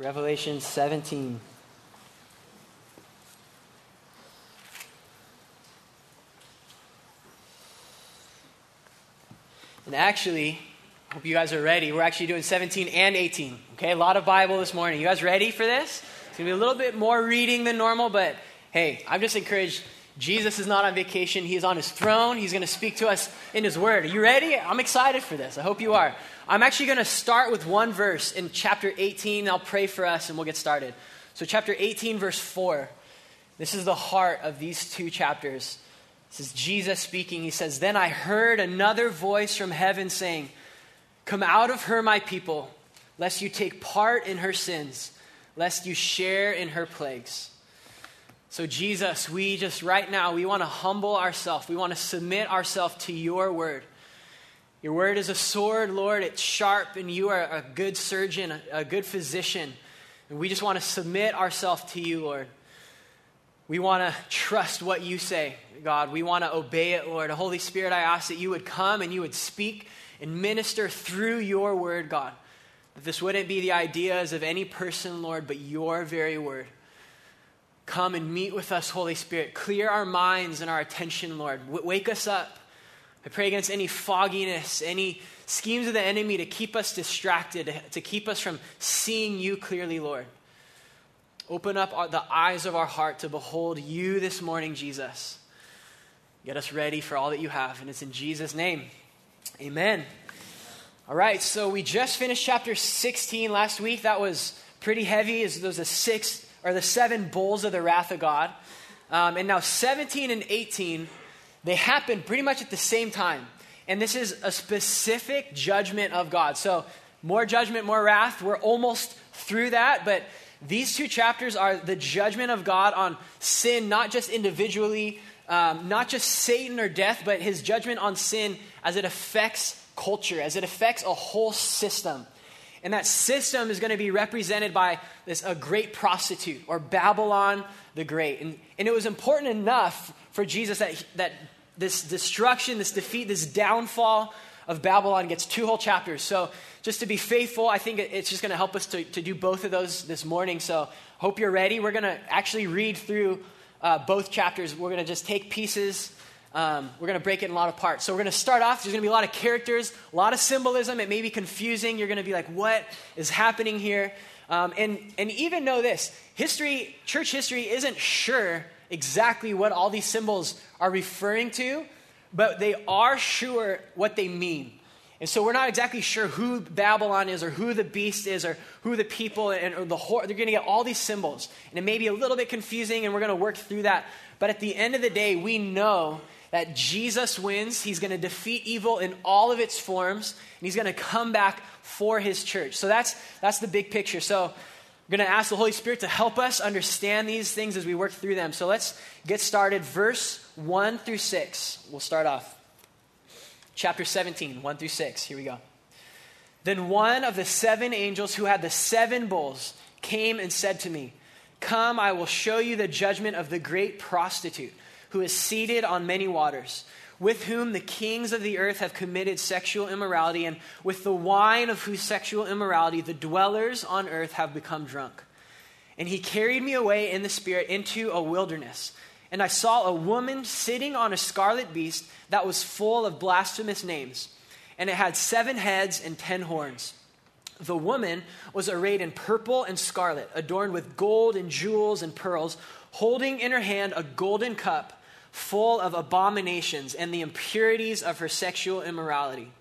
Revelation 17. And actually, hope you guys are ready. We're actually doing 17 and 18. Okay, a lot of Bible this morning. You guys ready for this? It's going to be a little bit more reading than normal, but hey, I'm just encouraged. Jesus is not on vacation. He is on his throne. He's going to speak to us in his word. Are you ready? I'm excited for this. I hope you are. I'm actually going to start with one verse in chapter 18. I'll pray for us and we'll get started. So, chapter 18, verse 4. This is the heart of these two chapters. This is Jesus speaking. He says, Then I heard another voice from heaven saying, Come out of her, my people, lest you take part in her sins, lest you share in her plagues. So, Jesus, we just right now, we want to humble ourselves. We want to submit ourselves to your word. Your word is a sword, Lord. It's sharp, and you are a good surgeon, a good physician. And we just want to submit ourselves to you, Lord. We want to trust what you say, God. We want to obey it, Lord. Holy Spirit, I ask that you would come and you would speak and minister through your word, God. That this wouldn't be the ideas of any person, Lord, but your very word. Come and meet with us, Holy Spirit. Clear our minds and our attention, Lord. W- wake us up. I pray against any fogginess, any schemes of the enemy to keep us distracted, to keep us from seeing you clearly, Lord. Open up our, the eyes of our heart to behold you this morning, Jesus. Get us ready for all that you have. And it's in Jesus' name. Amen. All right, so we just finished chapter 16 last week. That was pretty heavy. Those are the six or the seven bowls of the wrath of God. Um, and now 17 and 18 they happen pretty much at the same time. And this is a specific judgment of God. So, more judgment, more wrath. We're almost through that, but these two chapters are the judgment of God on sin, not just individually, um, not just Satan or death, but his judgment on sin as it affects culture, as it affects a whole system. And that system is going to be represented by this a great prostitute or Babylon the Great. And, and it was important enough for Jesus that, that this destruction, this defeat, this downfall of Babylon gets two whole chapters. So, just to be faithful, I think it's just going to help us to, to do both of those this morning. So, hope you're ready. We're going to actually read through uh, both chapters. We're going to just take pieces. Um, we're going to break it in a lot of parts. So, we're going to start off. There's going to be a lot of characters, a lot of symbolism. It may be confusing. You're going to be like, what is happening here? Um, and, and even know this history, church history isn't sure exactly what all these symbols are referring to, but they are sure what they mean. And so we're not exactly sure who Babylon is or who the beast is or who the people and or the whore. They're going to get all these symbols. And it may be a little bit confusing, and we're going to work through that. But at the end of the day, we know that Jesus wins. He's going to defeat evil in all of its forms, and he's going to come back for his church. So that's, that's the big picture. So we're going to ask the Holy Spirit to help us understand these things as we work through them. So let's get started. Verse 1 through 6. We'll start off. Chapter 17, 1 through 6. Here we go. Then one of the seven angels who had the seven bowls came and said to me, Come, I will show you the judgment of the great prostitute who is seated on many waters with whom the kings of the earth have committed sexual immorality, and with the wine of whose sexual immorality the dwellers on earth have become drunk. And he carried me away in the Spirit into a wilderness. And I saw a woman sitting on a scarlet beast that was full of blasphemous names, and it had seven heads and ten horns. The woman was arrayed in purple and scarlet, adorned with gold and jewels and pearls, holding in her hand a golden cup full of abominations and the impurities of her sexual immorality.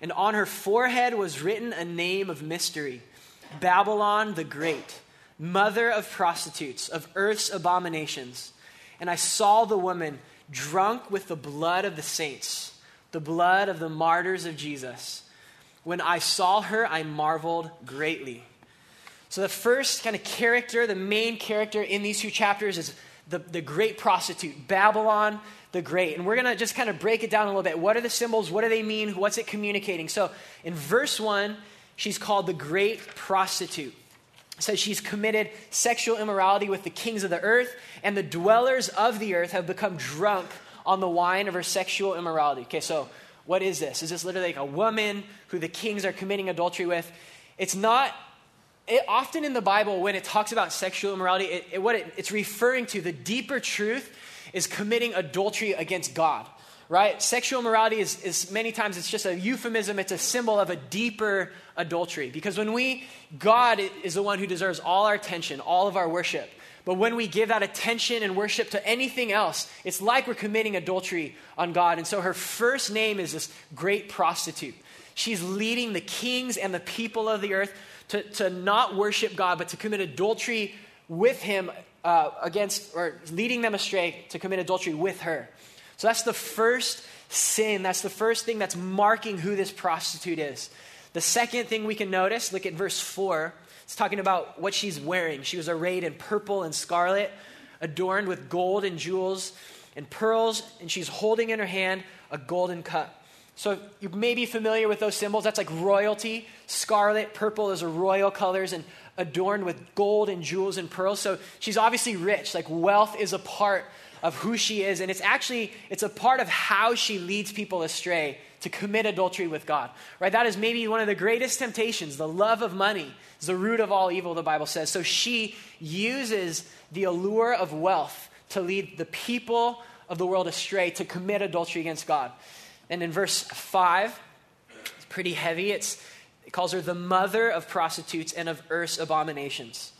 And on her forehead was written a name of mystery Babylon the Great, mother of prostitutes, of earth's abominations. And I saw the woman drunk with the blood of the saints, the blood of the martyrs of Jesus. When I saw her, I marveled greatly. So, the first kind of character, the main character in these two chapters is the, the great prostitute, Babylon the Great. And we're going to just kind of break it down a little bit. What are the symbols? What do they mean? What's it communicating? So in verse 1, she's called the great prostitute. It says she's committed sexual immorality with the kings of the earth, and the dwellers of the earth have become drunk on the wine of her sexual immorality. Okay, so what is this? Is this literally like a woman who the kings are committing adultery with? It's not it, often in the Bible, when it talks about sexual immorality, it, it, what it's referring to, the deeper truth, is committing adultery against God right? Sexual immorality is, is many times it's just a euphemism, it's a symbol of a deeper adultery. Because when we, God is the one who deserves all our attention, all of our worship. But when we give that attention and worship to anything else, it's like we're committing adultery on God. And so her first name is this great prostitute. She's leading the kings and the people of the earth to, to not worship God, but to commit adultery with him uh, against, or leading them astray to commit adultery with her. So that's the first sin. That's the first thing that's marking who this prostitute is. The second thing we can notice, look at verse 4. It's talking about what she's wearing. She was arrayed in purple and scarlet, adorned with gold and jewels and pearls, and she's holding in her hand a golden cup. So you may be familiar with those symbols. That's like royalty. Scarlet, purple is a royal colors and adorned with gold and jewels and pearls. So she's obviously rich. Like wealth is a part of who she is and it's actually it's a part of how she leads people astray to commit adultery with god right that is maybe one of the greatest temptations the love of money is the root of all evil the bible says so she uses the allure of wealth to lead the people of the world astray to commit adultery against god and in verse 5 it's pretty heavy it's it calls her the mother of prostitutes and of earth's abominations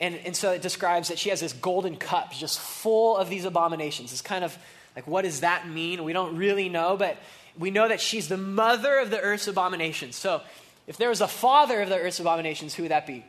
and, and so it describes that she has this golden cup just full of these abominations. It's kind of like, what does that mean? We don't really know, but we know that she's the mother of the earth's abominations. So if there was a father of the earth's abominations, who would that be?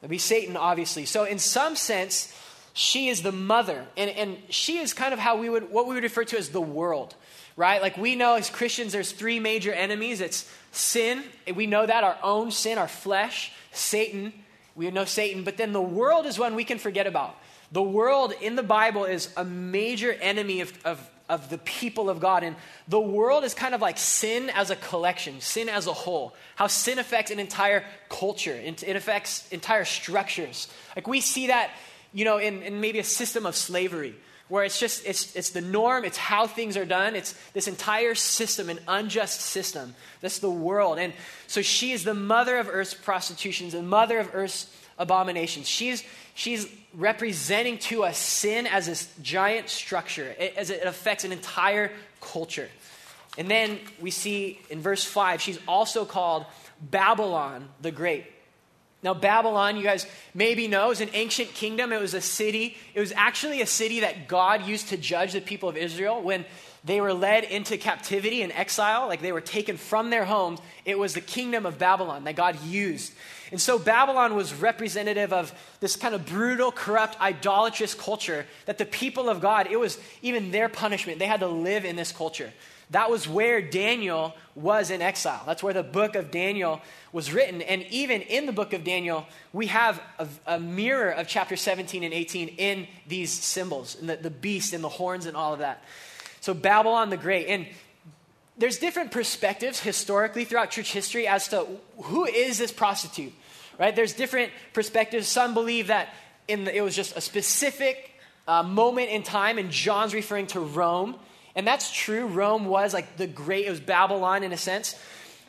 That'd be Satan, obviously. So in some sense, she is the mother. And, and she is kind of how we would, what we would refer to as the world, right? Like we know as Christians, there's three major enemies. It's sin. We know that, our own sin, our flesh, Satan, we know Satan, but then the world is one we can forget about. The world in the Bible is a major enemy of, of, of the people of God. And the world is kind of like sin as a collection, sin as a whole. How sin affects an entire culture, it, it affects entire structures. Like we see that, you know, in, in maybe a system of slavery where it's just it's, it's the norm it's how things are done. It's this entire system an unjust system. That's the world. And so she is the mother of earth's prostitutions and mother of earth's abominations. She's she's representing to us sin as this giant structure. As it affects an entire culture. And then we see in verse 5 she's also called babylon the great now, Babylon, you guys maybe know, is an ancient kingdom. It was a city. It was actually a city that God used to judge the people of Israel when they were led into captivity and exile, like they were taken from their homes. It was the kingdom of Babylon that God used. And so Babylon was representative of this kind of brutal, corrupt, idolatrous culture that the people of God, it was even their punishment. They had to live in this culture. That was where Daniel was in exile. That's where the book of Daniel was written. And even in the book of Daniel, we have a, a mirror of chapter 17 and 18 in these symbols, in the, the beast and the horns and all of that. So, Babylon the Great. And there's different perspectives historically throughout church history as to who is this prostitute, right? There's different perspectives. Some believe that in the, it was just a specific uh, moment in time, and John's referring to Rome and that's true. Rome was like the great, it was Babylon in a sense.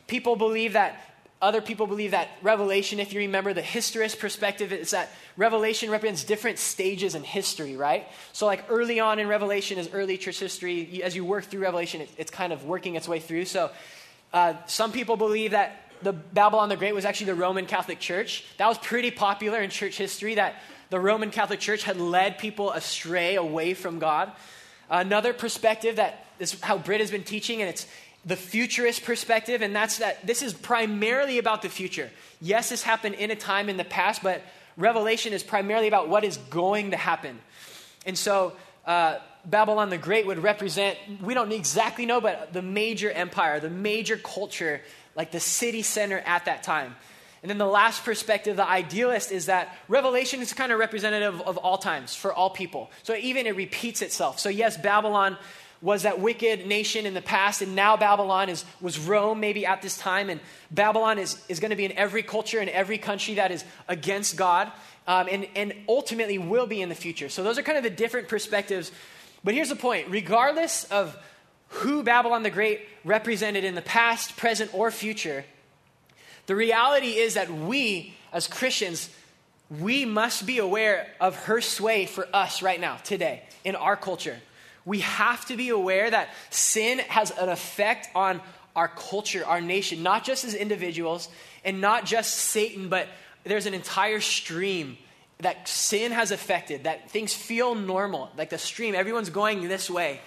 People believe that, other people believe that Revelation, if you remember the historicist perspective, is that Revelation represents different stages in history, right? So, like early on in Revelation is early church history. As you work through Revelation, it, it's kind of working its way through. So, uh, some people believe that the Babylon the Great was actually the Roman Catholic Church. That was pretty popular in church history, that the Roman Catholic Church had led people astray away from God. Another perspective that is how Brit has been teaching, and it's the futurist perspective, and that's that this is primarily about the future. Yes, this happened in a time in the past, but Revelation is primarily about what is going to happen. And so, uh, Babylon the Great would represent, we don't exactly know, but the major empire, the major culture, like the city center at that time. And then the last perspective, the idealist, is that Revelation is kind of representative of all times for all people. So even it repeats itself. So, yes, Babylon was that wicked nation in the past, and now Babylon is, was Rome maybe at this time. And Babylon is, is going to be in every culture and every country that is against God, um, and, and ultimately will be in the future. So, those are kind of the different perspectives. But here's the point regardless of who Babylon the Great represented in the past, present, or future, The reality is that we, as Christians, we must be aware of her sway for us right now, today, in our culture. We have to be aware that sin has an effect on our culture, our nation, not just as individuals and not just Satan, but there's an entire stream that sin has affected, that things feel normal, like the stream, everyone's going this way.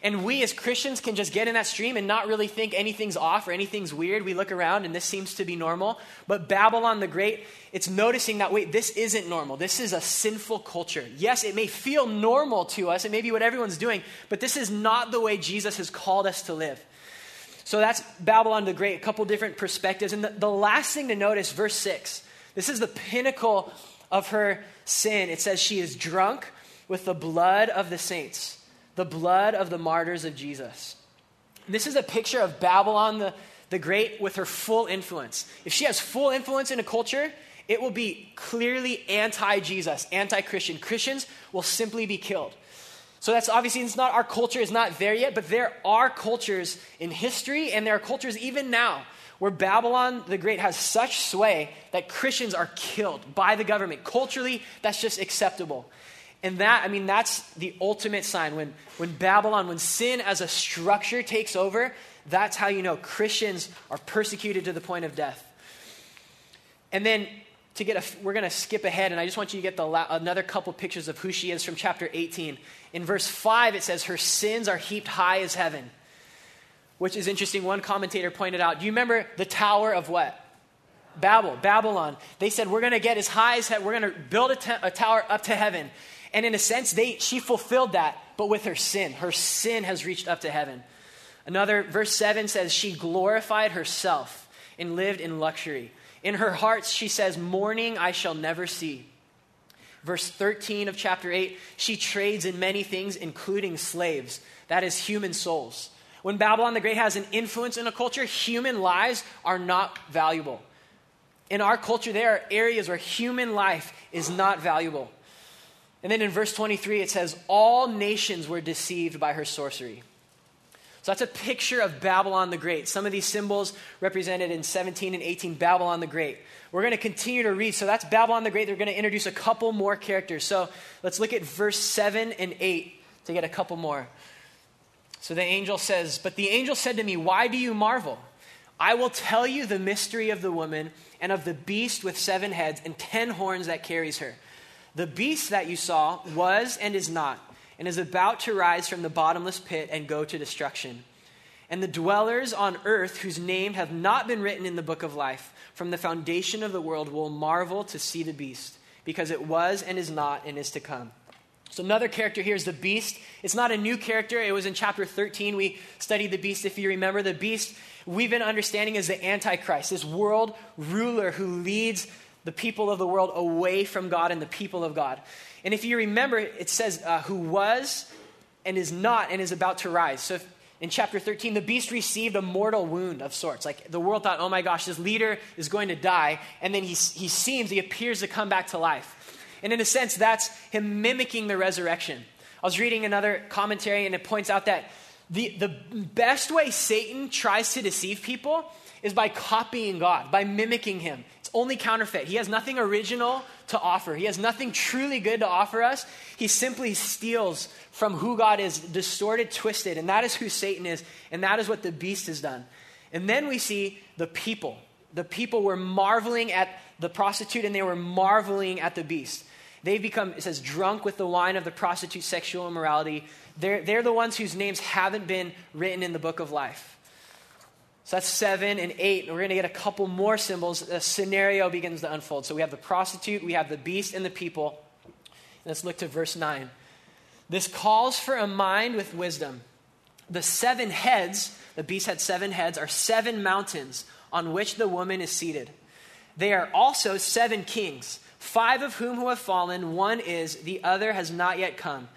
And we as Christians can just get in that stream and not really think anything's off or anything's weird. We look around and this seems to be normal. But Babylon the Great, it's noticing that, wait, this isn't normal. This is a sinful culture. Yes, it may feel normal to us. It may be what everyone's doing, but this is not the way Jesus has called us to live. So that's Babylon the Great, a couple different perspectives. And the, the last thing to notice, verse 6, this is the pinnacle of her sin. It says she is drunk with the blood of the saints the blood of the martyrs of Jesus. This is a picture of Babylon the, the Great with her full influence. If she has full influence in a culture, it will be clearly anti Jesus, anti Christian. Christians will simply be killed. So that's obviously it's not our culture is not there yet, but there are cultures in history and there are cultures even now where Babylon the Great has such sway that Christians are killed by the government. Culturally, that's just acceptable. And that, I mean, that's the ultimate sign. When, when Babylon, when sin as a structure takes over, that's how you know Christians are persecuted to the point of death. And then to get a, we're going to skip ahead, and I just want you to get the another couple pictures of who she is from chapter 18. In verse 5, it says, Her sins are heaped high as heaven, which is interesting. One commentator pointed out, Do you remember the tower of what? Babel, Babylon. They said, We're going to get as high as heaven. We're going to build a, t- a tower up to heaven. And in a sense, they, she fulfilled that, but with her sin. Her sin has reached up to heaven. Another, verse 7 says, She glorified herself and lived in luxury. In her heart, she says, Mourning I shall never see. Verse 13 of chapter 8, she trades in many things, including slaves. That is human souls. When Babylon the Great has an influence in a culture, human lives are not valuable. In our culture, there are areas where human life is not valuable. And then in verse 23, it says, All nations were deceived by her sorcery. So that's a picture of Babylon the Great. Some of these symbols represented in 17 and 18, Babylon the Great. We're going to continue to read. So that's Babylon the Great. They're going to introduce a couple more characters. So let's look at verse 7 and 8 to get a couple more. So the angel says, But the angel said to me, Why do you marvel? I will tell you the mystery of the woman and of the beast with seven heads and ten horns that carries her. The beast that you saw was and is not, and is about to rise from the bottomless pit and go to destruction. And the dwellers on earth, whose name have not been written in the book of life, from the foundation of the world, will marvel to see the beast, because it was and is not and is to come. So, another character here is the beast. It's not a new character. It was in chapter 13. We studied the beast, if you remember. The beast, we've been understanding as the Antichrist, this world ruler who leads the people of the world away from God and the people of God. And if you remember, it says uh, who was and is not and is about to rise. So if, in chapter 13, the beast received a mortal wound of sorts. Like the world thought, oh my gosh, this leader is going to die. And then he, he seems, he appears to come back to life. And in a sense, that's him mimicking the resurrection. I was reading another commentary and it points out that the, the best way Satan tries to deceive people is by copying God, by mimicking him only counterfeit. He has nothing original to offer. He has nothing truly good to offer us. He simply steals from who God is, distorted, twisted, and that is who Satan is, and that is what the beast has done. And then we see the people. The people were marveling at the prostitute and they were marveling at the beast. They've become, it says, drunk with the wine of the prostitute's sexual immorality. They're, they're the ones whose names haven't been written in the book of life. So that's seven and eight. And we're going to get a couple more symbols. The scenario begins to unfold. So we have the prostitute, we have the beast, and the people. Let's look to verse 9. This calls for a mind with wisdom. The seven heads, the beast had seven heads, are seven mountains on which the woman is seated. They are also seven kings, five of whom who have fallen, one is, the other has not yet come.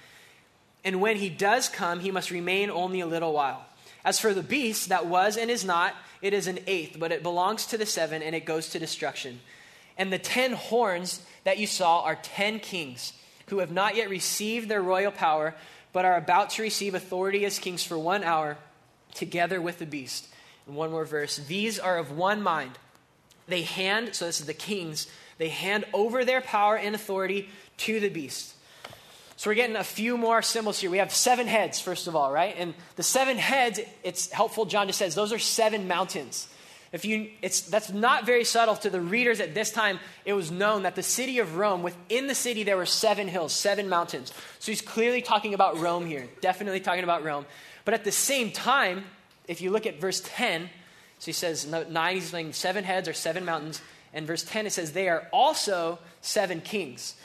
And when he does come, he must remain only a little while. As for the beast that was and is not, it is an eighth, but it belongs to the seven and it goes to destruction. And the ten horns that you saw are ten kings who have not yet received their royal power, but are about to receive authority as kings for one hour together with the beast. And one more verse. These are of one mind. they hand, so this is the kings, they hand over their power and authority to the beast. So we're getting a few more symbols here. We have seven heads, first of all, right? And the seven heads, it's helpful, John just says, those are seven mountains. If you, it's, that's not very subtle to the readers at this time. It was known that the city of Rome, within the city, there were seven hills, seven mountains. So he's clearly talking about Rome here, definitely talking about Rome. But at the same time, if you look at verse 10, so he says, nine, he's saying seven heads or seven mountains. And verse 10, it says, they are also seven kings.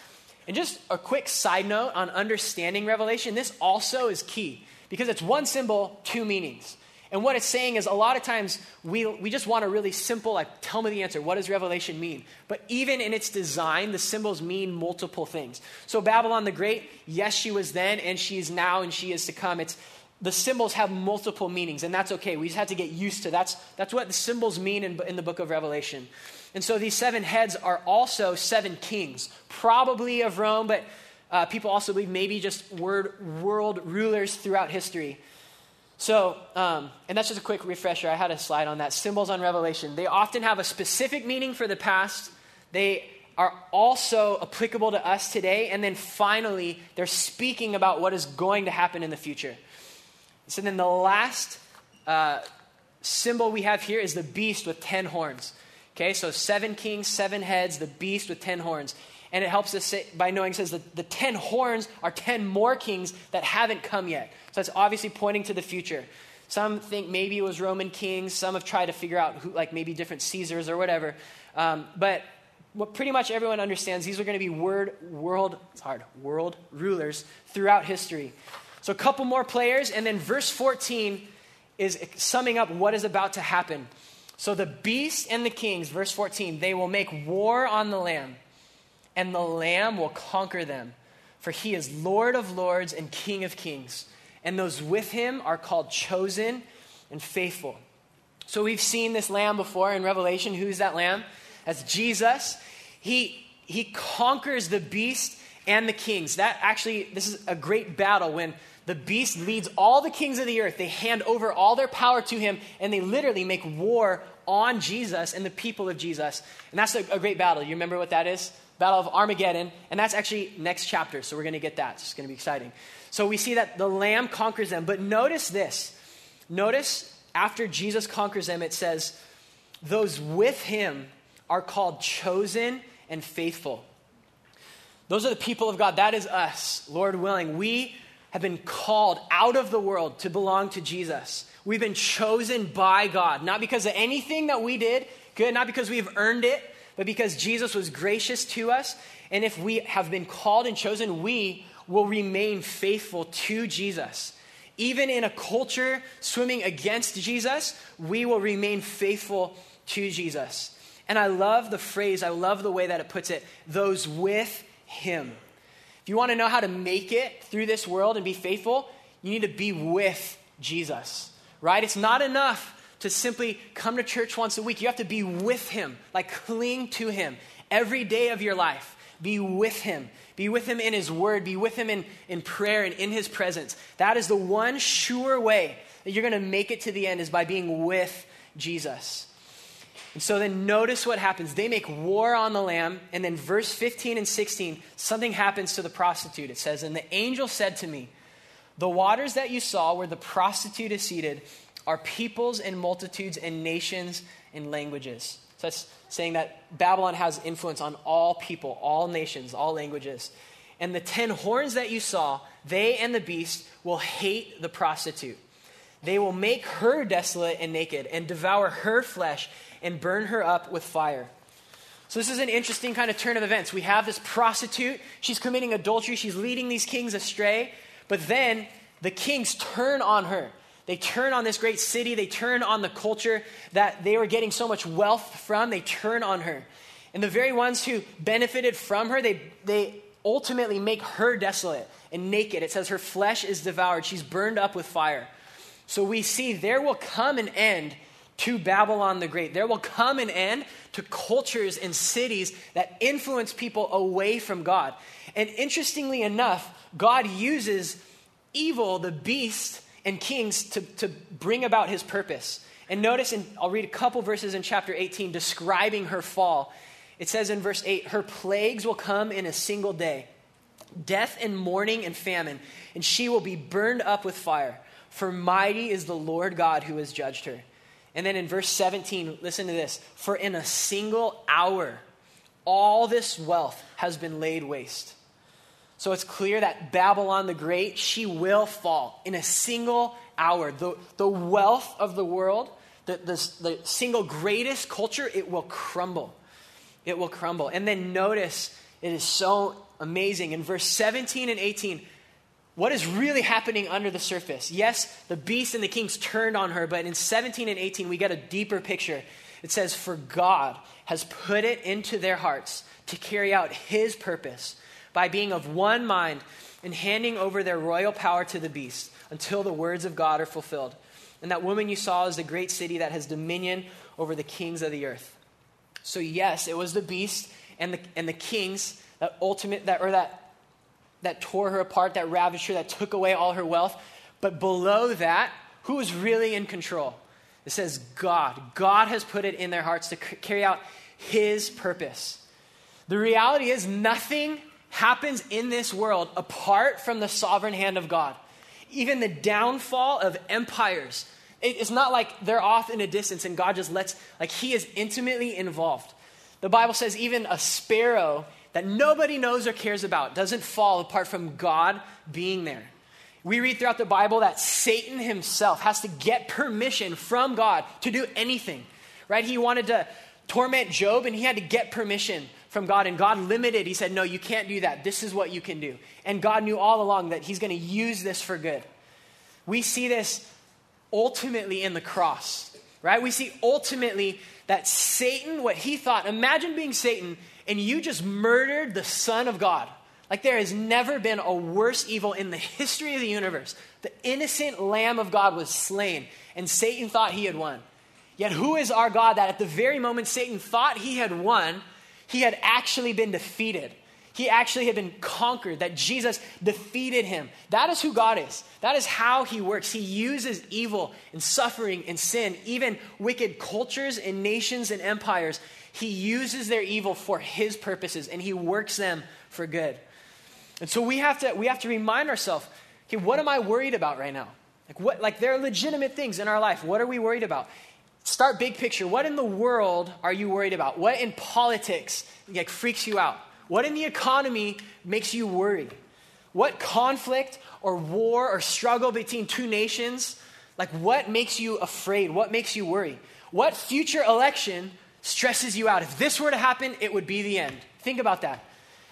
And just a quick side note on understanding Revelation this also is key because it's one symbol, two meanings. And what it's saying is a lot of times we, we just want a really simple, like, tell me the answer. What does Revelation mean? But even in its design, the symbols mean multiple things. So, Babylon the Great, yes, she was then, and she is now, and she is to come. It's, the symbols have multiple meanings, and that's okay. We just have to get used to that's, that's what the symbols mean in, in the book of Revelation. And so these seven heads are also seven kings, probably of Rome, but uh, people also believe maybe just word, world rulers throughout history. So, um, and that's just a quick refresher. I had a slide on that. Symbols on Revelation. They often have a specific meaning for the past. They are also applicable to us today. And then finally, they're speaking about what is going to happen in the future. So then the last uh, symbol we have here is the beast with ten horns. Okay, so seven kings, seven heads, the beast with ten horns. And it helps us say, by knowing, says that the ten horns are ten more kings that haven't come yet. So that's obviously pointing to the future. Some think maybe it was Roman kings. Some have tried to figure out who, like maybe different Caesars or whatever. Um, but what pretty much everyone understands, these are going to be word, world, it's hard, world rulers throughout history. So a couple more players, and then verse 14 is summing up what is about to happen. So the beast and the kings, verse 14, they will make war on the Lamb, and the Lamb will conquer them. For he is Lord of lords and King of kings, and those with him are called chosen and faithful. So we've seen this lamb before in Revelation. Who's that lamb? That's Jesus. He, he conquers the beast and the kings. That actually, this is a great battle when the beast leads all the kings of the earth. They hand over all their power to him, and they literally make war on Jesus and the people of Jesus. And that's a, a great battle. You remember what that is? Battle of Armageddon. And that's actually next chapter, so we're going to get that. It's going to be exciting. So we see that the Lamb conquers them. But notice this. Notice after Jesus conquers them, it says, Those with him are called chosen and faithful. Those are the people of God. That is us, Lord willing. We have been called out of the world to belong to Jesus. We've been chosen by God, not because of anything that we did, good, not because we've earned it, but because Jesus was gracious to us. And if we have been called and chosen, we will remain faithful to Jesus. Even in a culture swimming against Jesus, we will remain faithful to Jesus. And I love the phrase, I love the way that it puts it those with him. If you want to know how to make it through this world and be faithful, you need to be with Jesus, right? It's not enough to simply come to church once a week. You have to be with Him, like cling to Him every day of your life. Be with Him. Be with Him in His Word. Be with Him in, in prayer and in His presence. That is the one sure way that you're going to make it to the end is by being with Jesus. And so then notice what happens. They make war on the lamb, and then verse 15 and 16, something happens to the prostitute. It says, And the angel said to me, The waters that you saw where the prostitute is seated are peoples and multitudes and nations and languages. So that's saying that Babylon has influence on all people, all nations, all languages. And the ten horns that you saw, they and the beast will hate the prostitute. They will make her desolate and naked and devour her flesh and burn her up with fire. So, this is an interesting kind of turn of events. We have this prostitute. She's committing adultery. She's leading these kings astray. But then the kings turn on her. They turn on this great city. They turn on the culture that they were getting so much wealth from. They turn on her. And the very ones who benefited from her, they, they ultimately make her desolate and naked. It says her flesh is devoured. She's burned up with fire. So we see there will come an end to Babylon the Great. There will come an end to cultures and cities that influence people away from God. And interestingly enough, God uses evil, the beast, and kings to, to bring about his purpose. And notice, and I'll read a couple verses in chapter 18 describing her fall. It says in verse 8, Her plagues will come in a single day death and mourning and famine, and she will be burned up with fire. For mighty is the Lord God who has judged her. And then in verse 17, listen to this For in a single hour, all this wealth has been laid waste. So it's clear that Babylon the Great, she will fall in a single hour. The, the wealth of the world, the, the, the single greatest culture, it will crumble. It will crumble. And then notice, it is so amazing. In verse 17 and 18, what is really happening under the surface? Yes, the beast and the kings turned on her, but in 17 and 18, we get a deeper picture. It says, For God has put it into their hearts to carry out his purpose by being of one mind and handing over their royal power to the beast until the words of God are fulfilled. And that woman you saw is the great city that has dominion over the kings of the earth. So, yes, it was the beast and the, and the kings that ultimate, that, or that, that tore her apart, that ravaged her, that took away all her wealth. But below that, who is really in control? It says God. God has put it in their hearts to c- carry out his purpose. The reality is, nothing happens in this world apart from the sovereign hand of God. Even the downfall of empires, it's not like they're off in a distance and God just lets, like, He is intimately involved. The Bible says even a sparrow that nobody knows or cares about doesn't fall apart from God being there. We read throughout the Bible that Satan himself has to get permission from God to do anything, right? He wanted to torment Job and he had to get permission from God, and God limited. He said, No, you can't do that. This is what you can do. And God knew all along that He's going to use this for good. We see this ultimately in the cross, right? We see ultimately that Satan, what he thought, imagine being Satan and you just murdered the Son of God. Like there has never been a worse evil in the history of the universe. The innocent Lamb of God was slain, and Satan thought he had won. Yet, who is our God that at the very moment Satan thought he had won, he had actually been defeated. He actually had been conquered, that Jesus defeated him. That is who God is. That is how he works. He uses evil and suffering and sin, even wicked cultures and nations and empires. He uses their evil for his purposes and he works them for good. And so we have to, we have to remind ourselves okay, what am I worried about right now? Like, what, like, there are legitimate things in our life. What are we worried about? Start big picture. What in the world are you worried about? What in politics like freaks you out? What in the economy makes you worry? What conflict or war or struggle between two nations, like what makes you afraid? What makes you worry? What future election stresses you out? If this were to happen, it would be the end. Think about that.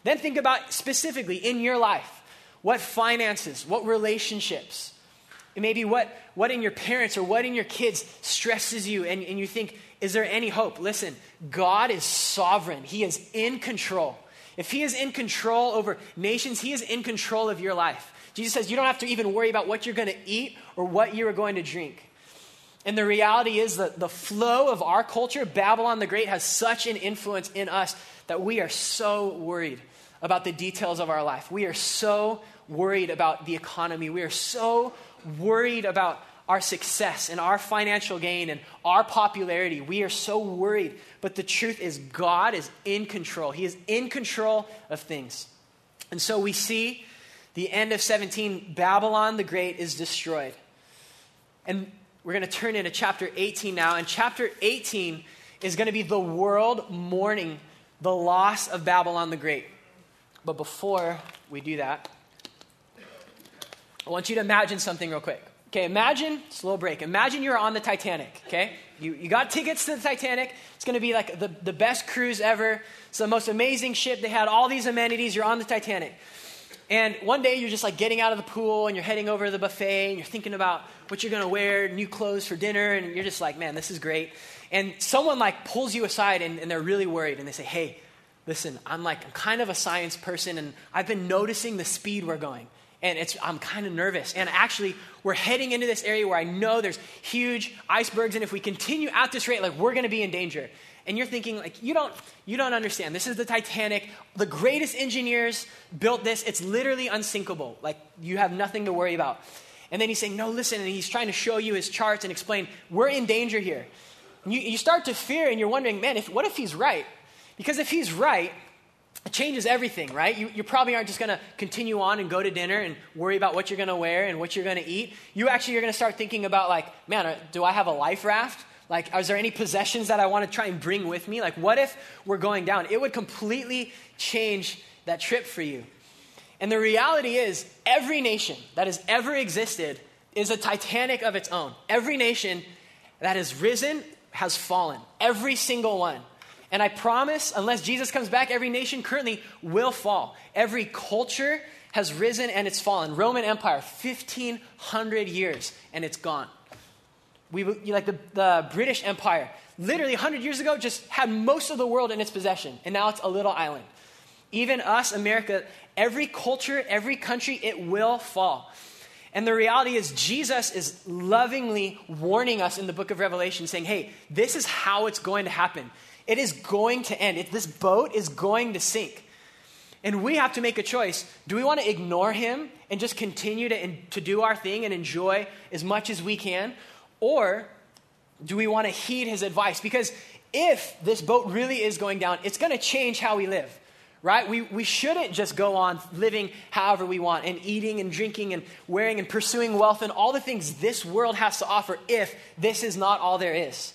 Then think about specifically in your life what finances, what relationships, it may be what, what in your parents or what in your kids stresses you, and, and you think, is there any hope? Listen, God is sovereign, He is in control. If He is in control over nations, He is in control of your life. Jesus says you don't have to even worry about what you're going to eat or what you're going to drink. And the reality is that the flow of our culture, Babylon the Great, has such an influence in us that we are so worried about the details of our life. We are so worried about the economy. We are so worried about our success and our financial gain and our popularity. We are so worried. But the truth is, God is in control. He is in control of things. And so we see the end of 17, Babylon the Great is destroyed. And we're going to turn into chapter 18 now. And chapter 18 is going to be the world mourning the loss of Babylon the Great. But before we do that, I want you to imagine something real quick. Okay, imagine, slow break. Imagine you're on the Titanic, okay? You, you got tickets to the Titanic. It's gonna be like the, the best cruise ever. It's the most amazing ship. They had all these amenities. You're on the Titanic. And one day you're just like getting out of the pool and you're heading over to the buffet and you're thinking about what you're gonna wear, new clothes for dinner, and you're just like, man, this is great. And someone like pulls you aside and, and they're really worried and they say, hey, listen, I'm like, I'm kind of a science person and I've been noticing the speed we're going and it's, I'm kind of nervous. And actually, we're heading into this area where I know there's huge icebergs, and if we continue at this rate, like we're going to be in danger. And you're thinking, like, you don't, you don't understand. This is the Titanic. The greatest engineers built this. It's literally unsinkable. Like, you have nothing to worry about. And then he's saying, no, listen. And he's trying to show you his charts and explain, we're in danger here. And you, you start to fear and you're wondering, man, if, what if he's right? Because if he's right, it changes everything, right? You, you probably aren't just going to continue on and go to dinner and worry about what you're going to wear and what you're going to eat. You actually are going to start thinking about, like, man, uh, do I have a life raft? Like, is there any possessions that I want to try and bring with me? Like, what if we're going down? It would completely change that trip for you. And the reality is, every nation that has ever existed is a Titanic of its own. Every nation that has risen has fallen. Every single one. And I promise, unless Jesus comes back, every nation currently will fall. Every culture has risen and it's fallen. Roman Empire, 1,500 years, and it's gone. We, like the, the British Empire, literally 100 years ago, just had most of the world in its possession, and now it's a little island. Even us, America, every culture, every country, it will fall. And the reality is, Jesus is lovingly warning us in the book of Revelation, saying, hey, this is how it's going to happen. It is going to end. It, this boat is going to sink. And we have to make a choice. Do we want to ignore him and just continue to, to do our thing and enjoy as much as we can? Or do we want to heed his advice? Because if this boat really is going down, it's going to change how we live right? We, we shouldn't just go on living however we want and eating and drinking and wearing and pursuing wealth and all the things this world has to offer if this is not all there is.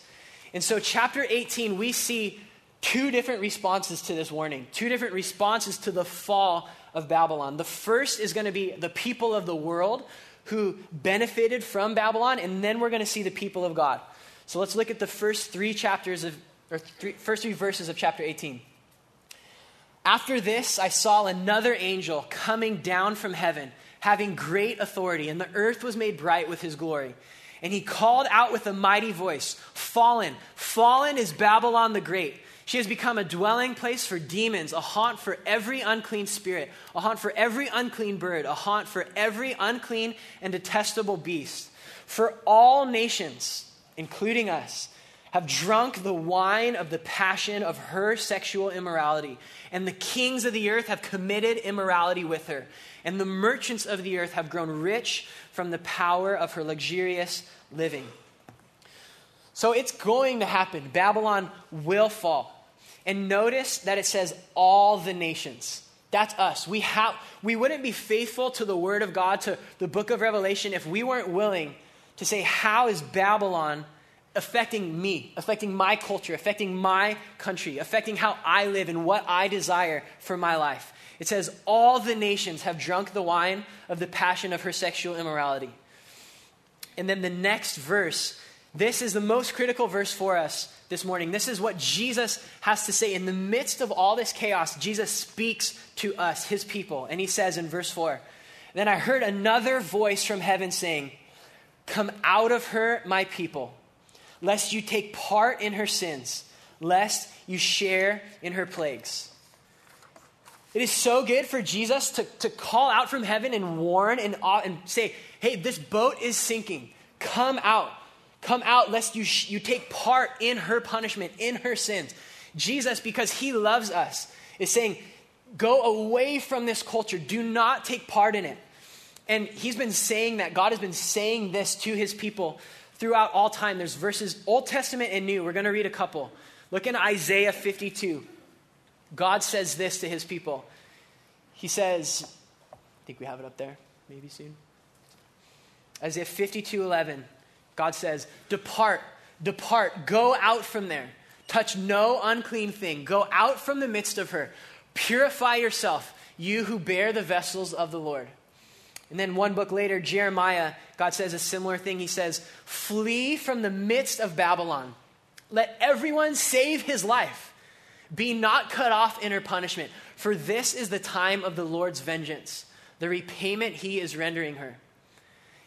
And so, chapter 18, we see two different responses to this warning, two different responses to the fall of Babylon. The first is going to be the people of the world who benefited from Babylon, and then we're going to see the people of God. So let's look at the first three chapters of, or three, first three verses of chapter 18. After this, I saw another angel coming down from heaven, having great authority, and the earth was made bright with his glory. And he called out with a mighty voice Fallen, fallen is Babylon the Great. She has become a dwelling place for demons, a haunt for every unclean spirit, a haunt for every unclean bird, a haunt for every unclean and detestable beast. For all nations, including us, have drunk the wine of the passion of her sexual immorality. And the kings of the earth have committed immorality with her. And the merchants of the earth have grown rich from the power of her luxurious living. So it's going to happen. Babylon will fall. And notice that it says all the nations. That's us. We, have, we wouldn't be faithful to the word of God, to the book of Revelation, if we weren't willing to say, How is Babylon affecting me, affecting my culture, affecting my country, affecting how I live and what I desire for my life. It says, All the nations have drunk the wine of the passion of her sexual immorality. And then the next verse, this is the most critical verse for us this morning. This is what Jesus has to say. In the midst of all this chaos, Jesus speaks to us, his people. And he says in verse 4 Then I heard another voice from heaven saying, Come out of her, my people lest you take part in her sins, lest you share in her plagues. It is so good for Jesus to, to call out from heaven and warn and, uh, and say, hey, this boat is sinking. Come out. Come out lest you, sh- you take part in her punishment, in her sins. Jesus, because he loves us, is saying, go away from this culture. Do not take part in it. And he's been saying that. God has been saying this to his people throughout all time. There's verses, Old Testament and New. We're going to read a couple. Look in Isaiah 52. God says this to his people. He says, I think we have it up there, maybe soon. Isaiah 52 11. God says, Depart, depart, go out from there. Touch no unclean thing. Go out from the midst of her. Purify yourself, you who bear the vessels of the Lord. And then one book later, Jeremiah, God says a similar thing. He says, Flee from the midst of Babylon. Let everyone save his life. Be not cut off in her punishment, for this is the time of the Lord's vengeance, the repayment he is rendering her.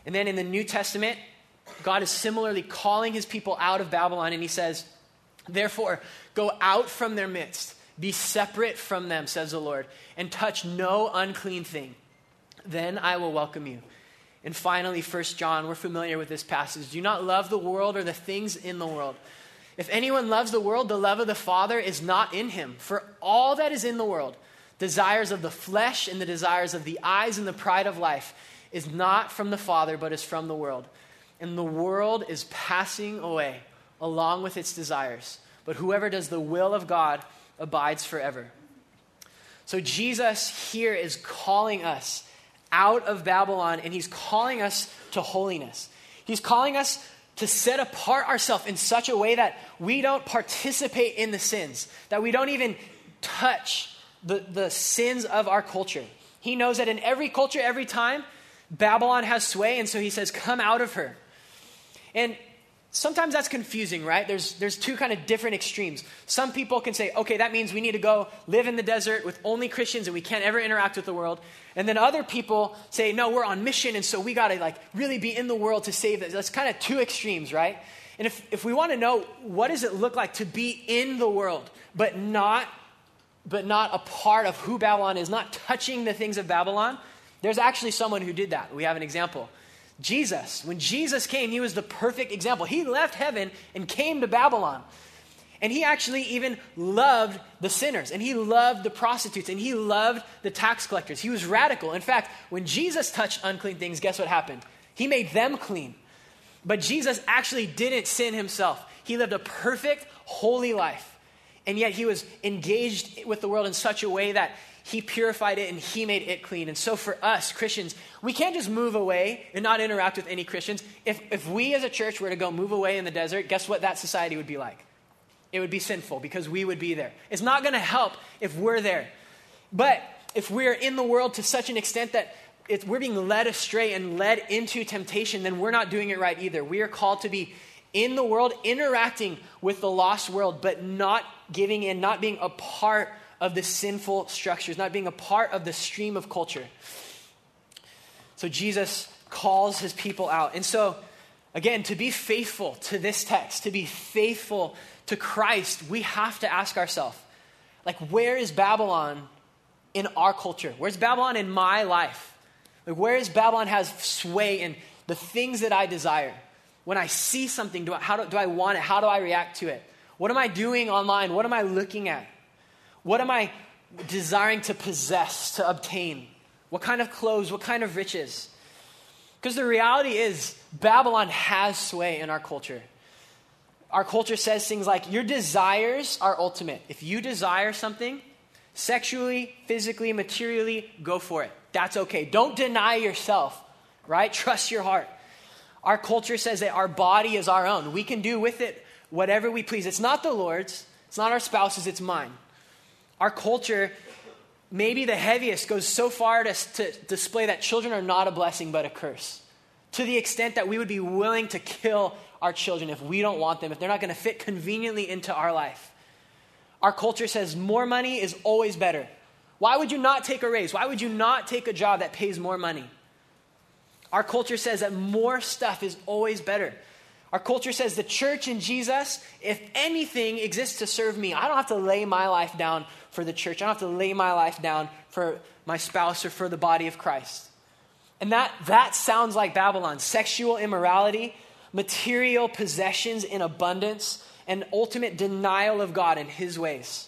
And then in the New Testament, God is similarly calling his people out of Babylon, and he says, Therefore, go out from their midst, be separate from them, says the Lord, and touch no unclean thing then I will welcome you. And finally, 1 John, we're familiar with this passage. Do not love the world or the things in the world. If anyone loves the world, the love of the Father is not in him. For all that is in the world, desires of the flesh and the desires of the eyes and the pride of life, is not from the Father, but is from the world. And the world is passing away along with its desires. But whoever does the will of God abides forever. So Jesus here is calling us out of Babylon and he's calling us to holiness. He's calling us to set apart ourselves in such a way that we don't participate in the sins, that we don't even touch the, the sins of our culture. He knows that in every culture, every time, Babylon has sway, and so he says, Come out of her. And sometimes that's confusing, right? There's, there's two kind of different extremes. Some people can say, okay, that means we need to go live in the desert with only Christians and we can't ever interact with the world. And then other people say, no, we're on mission and so we got to like really be in the world to save it. That's kind of two extremes, right? And if, if we want to know what does it look like to be in the world, but not, but not a part of who Babylon is, not touching the things of Babylon, there's actually someone who did that. We have an example. Jesus. When Jesus came, he was the perfect example. He left heaven and came to Babylon. And he actually even loved the sinners, and he loved the prostitutes, and he loved the tax collectors. He was radical. In fact, when Jesus touched unclean things, guess what happened? He made them clean. But Jesus actually didn't sin himself. He lived a perfect, holy life. And yet he was engaged with the world in such a way that he purified it and He made it clean. And so for us, Christians, we can't just move away and not interact with any Christians. If, if we as a church were to go move away in the desert, guess what that society would be like? It would be sinful because we would be there. It's not going to help if we're there. But if we're in the world to such an extent that we're being led astray and led into temptation, then we're not doing it right either. We are called to be in the world, interacting with the lost world, but not giving in, not being a part of the sinful structures, not being a part of the stream of culture. So Jesus calls his people out. And so, again, to be faithful to this text, to be faithful to Christ, we have to ask ourselves, like, where is Babylon in our culture? Where's Babylon in my life? Like, where is Babylon has sway in the things that I desire? When I see something, do I, how do, do I want it? How do I react to it? What am I doing online? What am I looking at? What am I desiring to possess, to obtain? What kind of clothes? What kind of riches? Because the reality is, Babylon has sway in our culture. Our culture says things like, Your desires are ultimate. If you desire something, sexually, physically, materially, go for it. That's okay. Don't deny yourself, right? Trust your heart. Our culture says that our body is our own. We can do with it whatever we please. It's not the Lord's, it's not our spouse's, it's mine. Our culture, maybe the heaviest, goes so far to, to display that children are not a blessing but a curse. To the extent that we would be willing to kill our children if we don't want them, if they're not going to fit conveniently into our life. Our culture says more money is always better. Why would you not take a raise? Why would you not take a job that pays more money? Our culture says that more stuff is always better. Our culture says the church and Jesus, if anything, exists to serve me. I don't have to lay my life down for the church. I don't have to lay my life down for my spouse or for the body of Christ. And that, that sounds like Babylon sexual immorality, material possessions in abundance, and ultimate denial of God and his ways.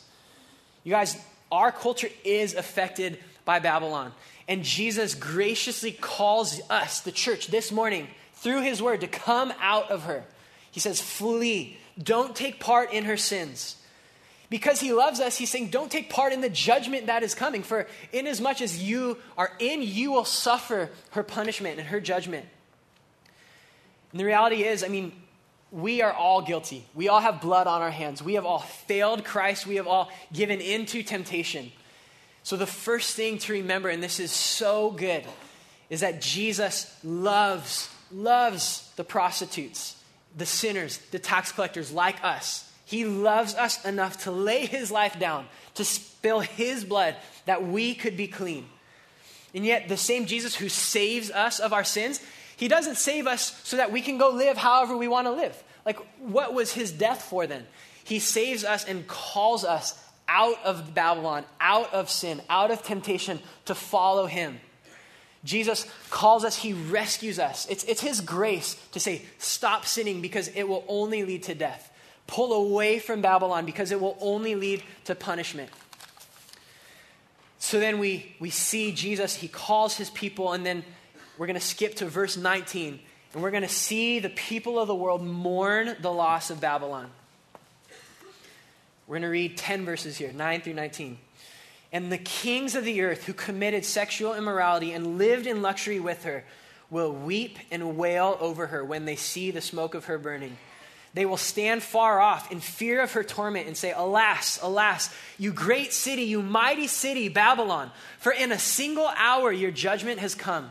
You guys, our culture is affected by Babylon. And Jesus graciously calls us, the church, this morning through his word to come out of her. He says, Flee. Don't take part in her sins. Because he loves us, he's saying, Don't take part in the judgment that is coming. For inasmuch as you are in, you will suffer her punishment and her judgment. And the reality is, I mean, we are all guilty. We all have blood on our hands. We have all failed Christ. We have all given in to temptation. So, the first thing to remember, and this is so good, is that Jesus loves loves the prostitutes, the sinners, the tax collectors like us. He loves us enough to lay his life down, to spill his blood that we could be clean. And yet, the same Jesus who saves us of our sins, he doesn't save us so that we can go live however we want to live. Like, what was his death for then? He saves us and calls us out of Babylon, out of sin, out of temptation to follow him. Jesus calls us, he rescues us. It's, it's his grace to say, stop sinning because it will only lead to death. Pull away from Babylon because it will only lead to punishment. So then we, we see Jesus, he calls his people, and then we're going to skip to verse 19, and we're going to see the people of the world mourn the loss of Babylon. We're going to read 10 verses here, 9 through 19. And the kings of the earth who committed sexual immorality and lived in luxury with her will weep and wail over her when they see the smoke of her burning. They will stand far off in fear of her torment and say, Alas, alas, you great city, you mighty city, Babylon, for in a single hour your judgment has come.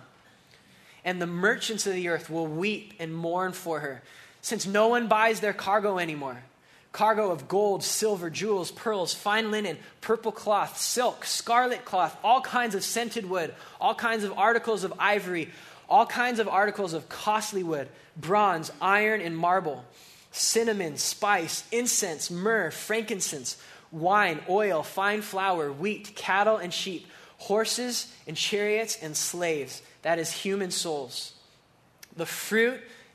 And the merchants of the earth will weep and mourn for her, since no one buys their cargo anymore cargo of gold, silver, jewels, pearls, fine linen, purple cloth, silk, scarlet cloth, all kinds of scented wood, all kinds of articles of ivory, all kinds of articles of costly wood, bronze, iron, and marble, cinnamon, spice, incense, myrrh, frankincense, wine, oil, fine flour, wheat, cattle, and sheep, horses and chariots and slaves, that is, human souls. The fruit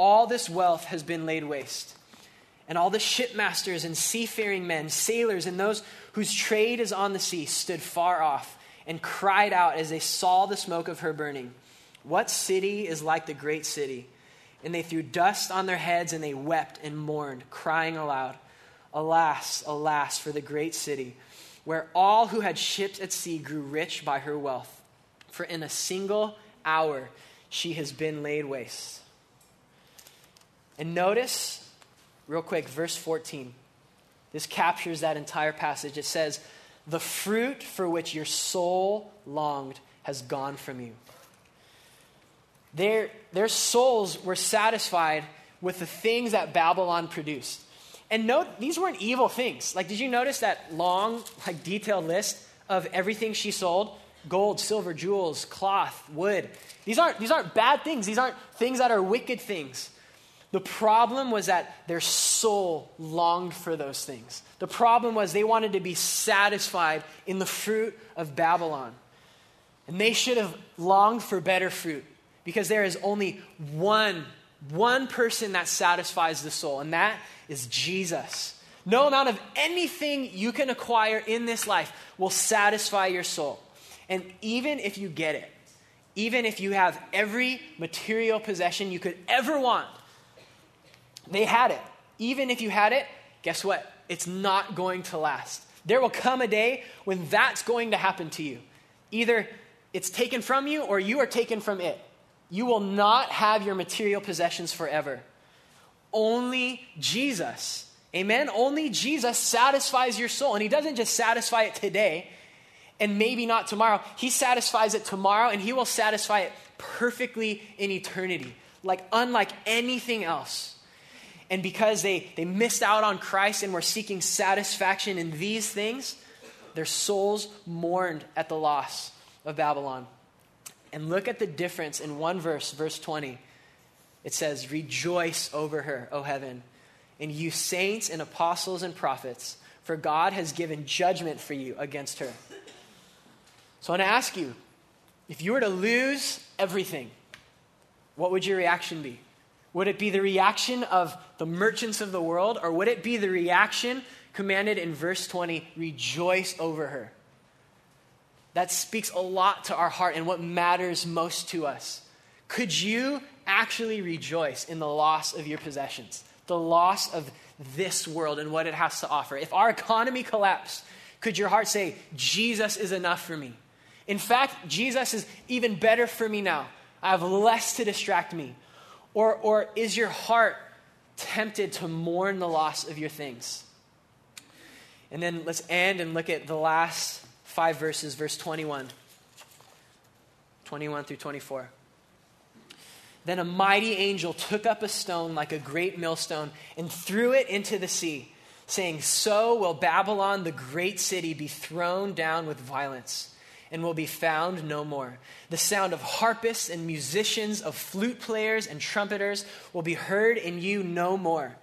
all this wealth has been laid waste. And all the shipmasters and seafaring men, sailors, and those whose trade is on the sea stood far off and cried out as they saw the smoke of her burning. What city is like the great city? And they threw dust on their heads and they wept and mourned, crying aloud, Alas, alas, for the great city, where all who had ships at sea grew rich by her wealth. For in a single hour she has been laid waste. And notice, real quick, verse 14. This captures that entire passage. It says, The fruit for which your soul longed has gone from you. Their, their souls were satisfied with the things that Babylon produced. And note, these weren't evil things. Like, did you notice that long, like, detailed list of everything she sold? Gold, silver, jewels, cloth, wood. These aren't, these aren't bad things. These aren't things that are wicked things. The problem was that their soul longed for those things. The problem was they wanted to be satisfied in the fruit of Babylon. And they should have longed for better fruit because there is only one, one person that satisfies the soul, and that is Jesus. No amount of anything you can acquire in this life will satisfy your soul. And even if you get it, even if you have every material possession you could ever want, they had it. Even if you had it, guess what? It's not going to last. There will come a day when that's going to happen to you. Either it's taken from you or you are taken from it. You will not have your material possessions forever. Only Jesus, amen? Only Jesus satisfies your soul. And He doesn't just satisfy it today and maybe not tomorrow. He satisfies it tomorrow and He will satisfy it perfectly in eternity, like unlike anything else. And because they, they missed out on Christ and were seeking satisfaction in these things, their souls mourned at the loss of Babylon. And look at the difference in one verse, verse 20. It says, Rejoice over her, O heaven, and you saints and apostles and prophets, for God has given judgment for you against her. So I want to ask you if you were to lose everything, what would your reaction be? Would it be the reaction of the merchants of the world, or would it be the reaction commanded in verse 20 rejoice over her? That speaks a lot to our heart and what matters most to us. Could you actually rejoice in the loss of your possessions, the loss of this world and what it has to offer? If our economy collapsed, could your heart say, Jesus is enough for me? In fact, Jesus is even better for me now. I have less to distract me. Or, or is your heart tempted to mourn the loss of your things? And then let's end and look at the last five verses, verse 21. 21 through 24. Then a mighty angel took up a stone like a great millstone and threw it into the sea, saying, So will Babylon, the great city, be thrown down with violence and will be found no more. The sound of harpists and musicians, of flute players and trumpeters will be heard in you no more.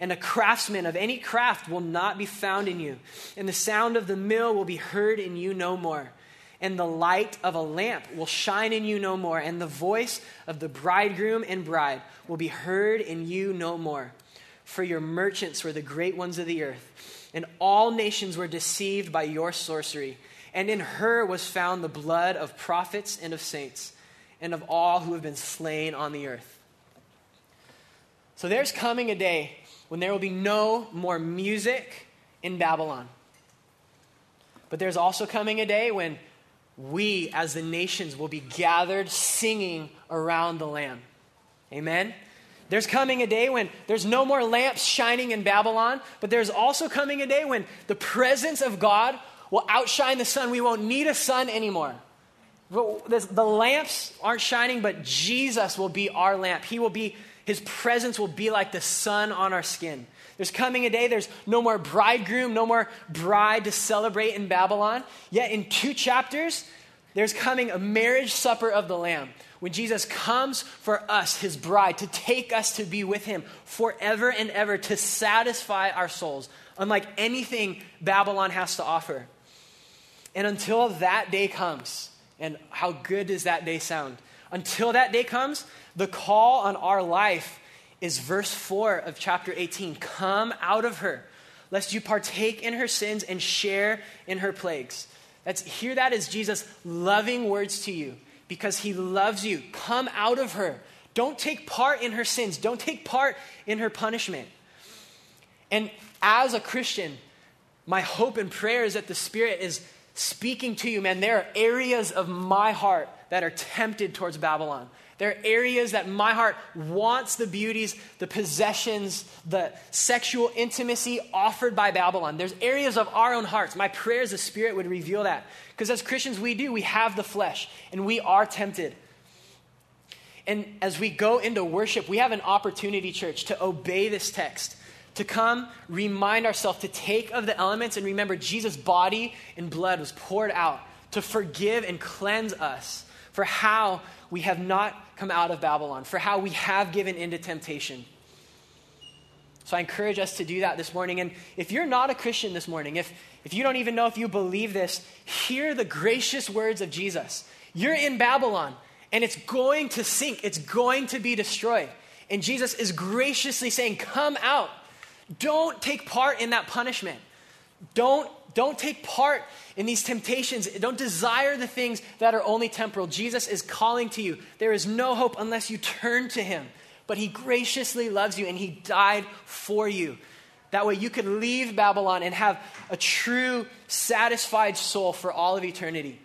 And a craftsman of any craft will not be found in you. And the sound of the mill will be heard in you no more. And the light of a lamp will shine in you no more. And the voice of the bridegroom and bride will be heard in you no more. For your merchants were the great ones of the earth, and all nations were deceived by your sorcery and in her was found the blood of prophets and of saints, and of all who have been slain on the earth. So there's coming a day when there will be no more music in Babylon. But there's also coming a day when we, as the nations, will be gathered singing around the Lamb. Amen? There's coming a day when there's no more lamps shining in Babylon, but there's also coming a day when the presence of God will outshine the sun. We won't need a sun anymore. The lamps aren't shining, but Jesus will be our lamp. He will be, his presence will be like the sun on our skin. There's coming a day, there's no more bridegroom, no more bride to celebrate in Babylon. Yet in two chapters, there's coming a marriage supper of the Lamb when Jesus comes for us, his bride, to take us to be with him forever and ever, to satisfy our souls, unlike anything Babylon has to offer. And until that day comes, and how good does that day sound? Until that day comes, the call on our life is verse 4 of chapter 18 Come out of her, lest you partake in her sins and share in her plagues. That's, hear that as Jesus' loving words to you because he loves you. Come out of her. Don't take part in her sins, don't take part in her punishment. And as a Christian, my hope and prayer is that the Spirit is speaking to you, man, there are areas of my heart that are tempted towards Babylon. There are areas that my heart wants the beauties, the possessions, the sexual intimacy offered by Babylon. There's areas of our own hearts. My prayer is the Spirit would reveal that. Because as Christians, we do. We have the flesh, and we are tempted. And as we go into worship, we have an opportunity, church, to obey this text to come remind ourselves to take of the elements and remember Jesus' body and blood was poured out to forgive and cleanse us for how we have not come out of Babylon, for how we have given into temptation. So I encourage us to do that this morning. And if you're not a Christian this morning, if, if you don't even know if you believe this, hear the gracious words of Jesus. You're in Babylon, and it's going to sink, it's going to be destroyed. And Jesus is graciously saying, Come out. Don't take part in that punishment. Don't, don't take part in these temptations. Don't desire the things that are only temporal. Jesus is calling to you. There is no hope unless you turn to him. But he graciously loves you and he died for you. That way you could leave Babylon and have a true, satisfied soul for all of eternity.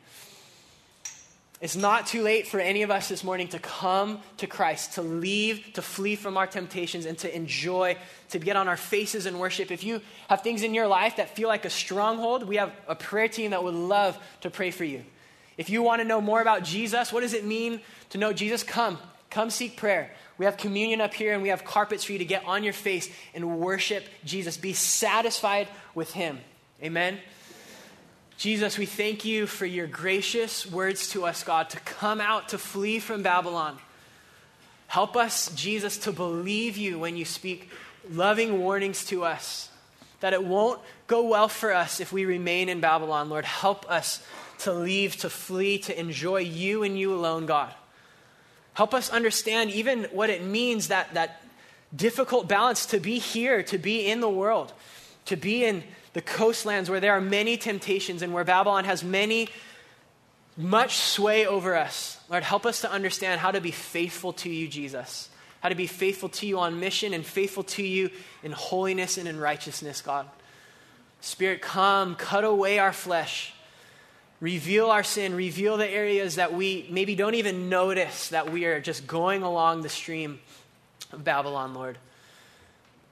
It's not too late for any of us this morning to come to Christ, to leave, to flee from our temptations, and to enjoy, to get on our faces and worship. If you have things in your life that feel like a stronghold, we have a prayer team that would love to pray for you. If you want to know more about Jesus, what does it mean to know Jesus? Come, come seek prayer. We have communion up here and we have carpets for you to get on your face and worship Jesus. Be satisfied with Him. Amen. Jesus, we thank you for your gracious words to us, God, to come out, to flee from Babylon. Help us, Jesus, to believe you when you speak loving warnings to us, that it won't go well for us if we remain in Babylon. Lord, help us to leave, to flee, to enjoy you and you alone, God. Help us understand even what it means that, that difficult balance to be here, to be in the world, to be in the coastlands where there are many temptations and where Babylon has many, much sway over us. Lord, help us to understand how to be faithful to you, Jesus. How to be faithful to you on mission and faithful to you in holiness and in righteousness, God. Spirit, come, cut away our flesh. Reveal our sin. Reveal the areas that we maybe don't even notice that we are just going along the stream of Babylon, Lord.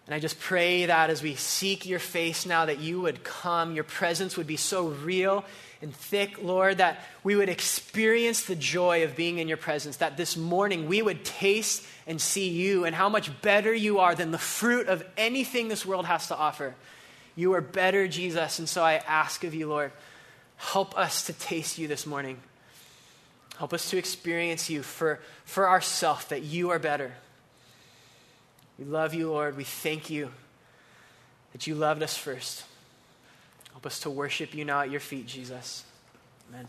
And I just pray that as we seek your face now, that you would come, your presence would be so real and thick, Lord, that we would experience the joy of being in your presence, that this morning we would taste and see you and how much better you are than the fruit of anything this world has to offer. You are better, Jesus. And so I ask of you, Lord, Help us to taste you this morning. Help us to experience you for, for ourself, that you are better. We love you, Lord. We thank you that you loved us first. Help us to worship you now at your feet, Jesus. Amen.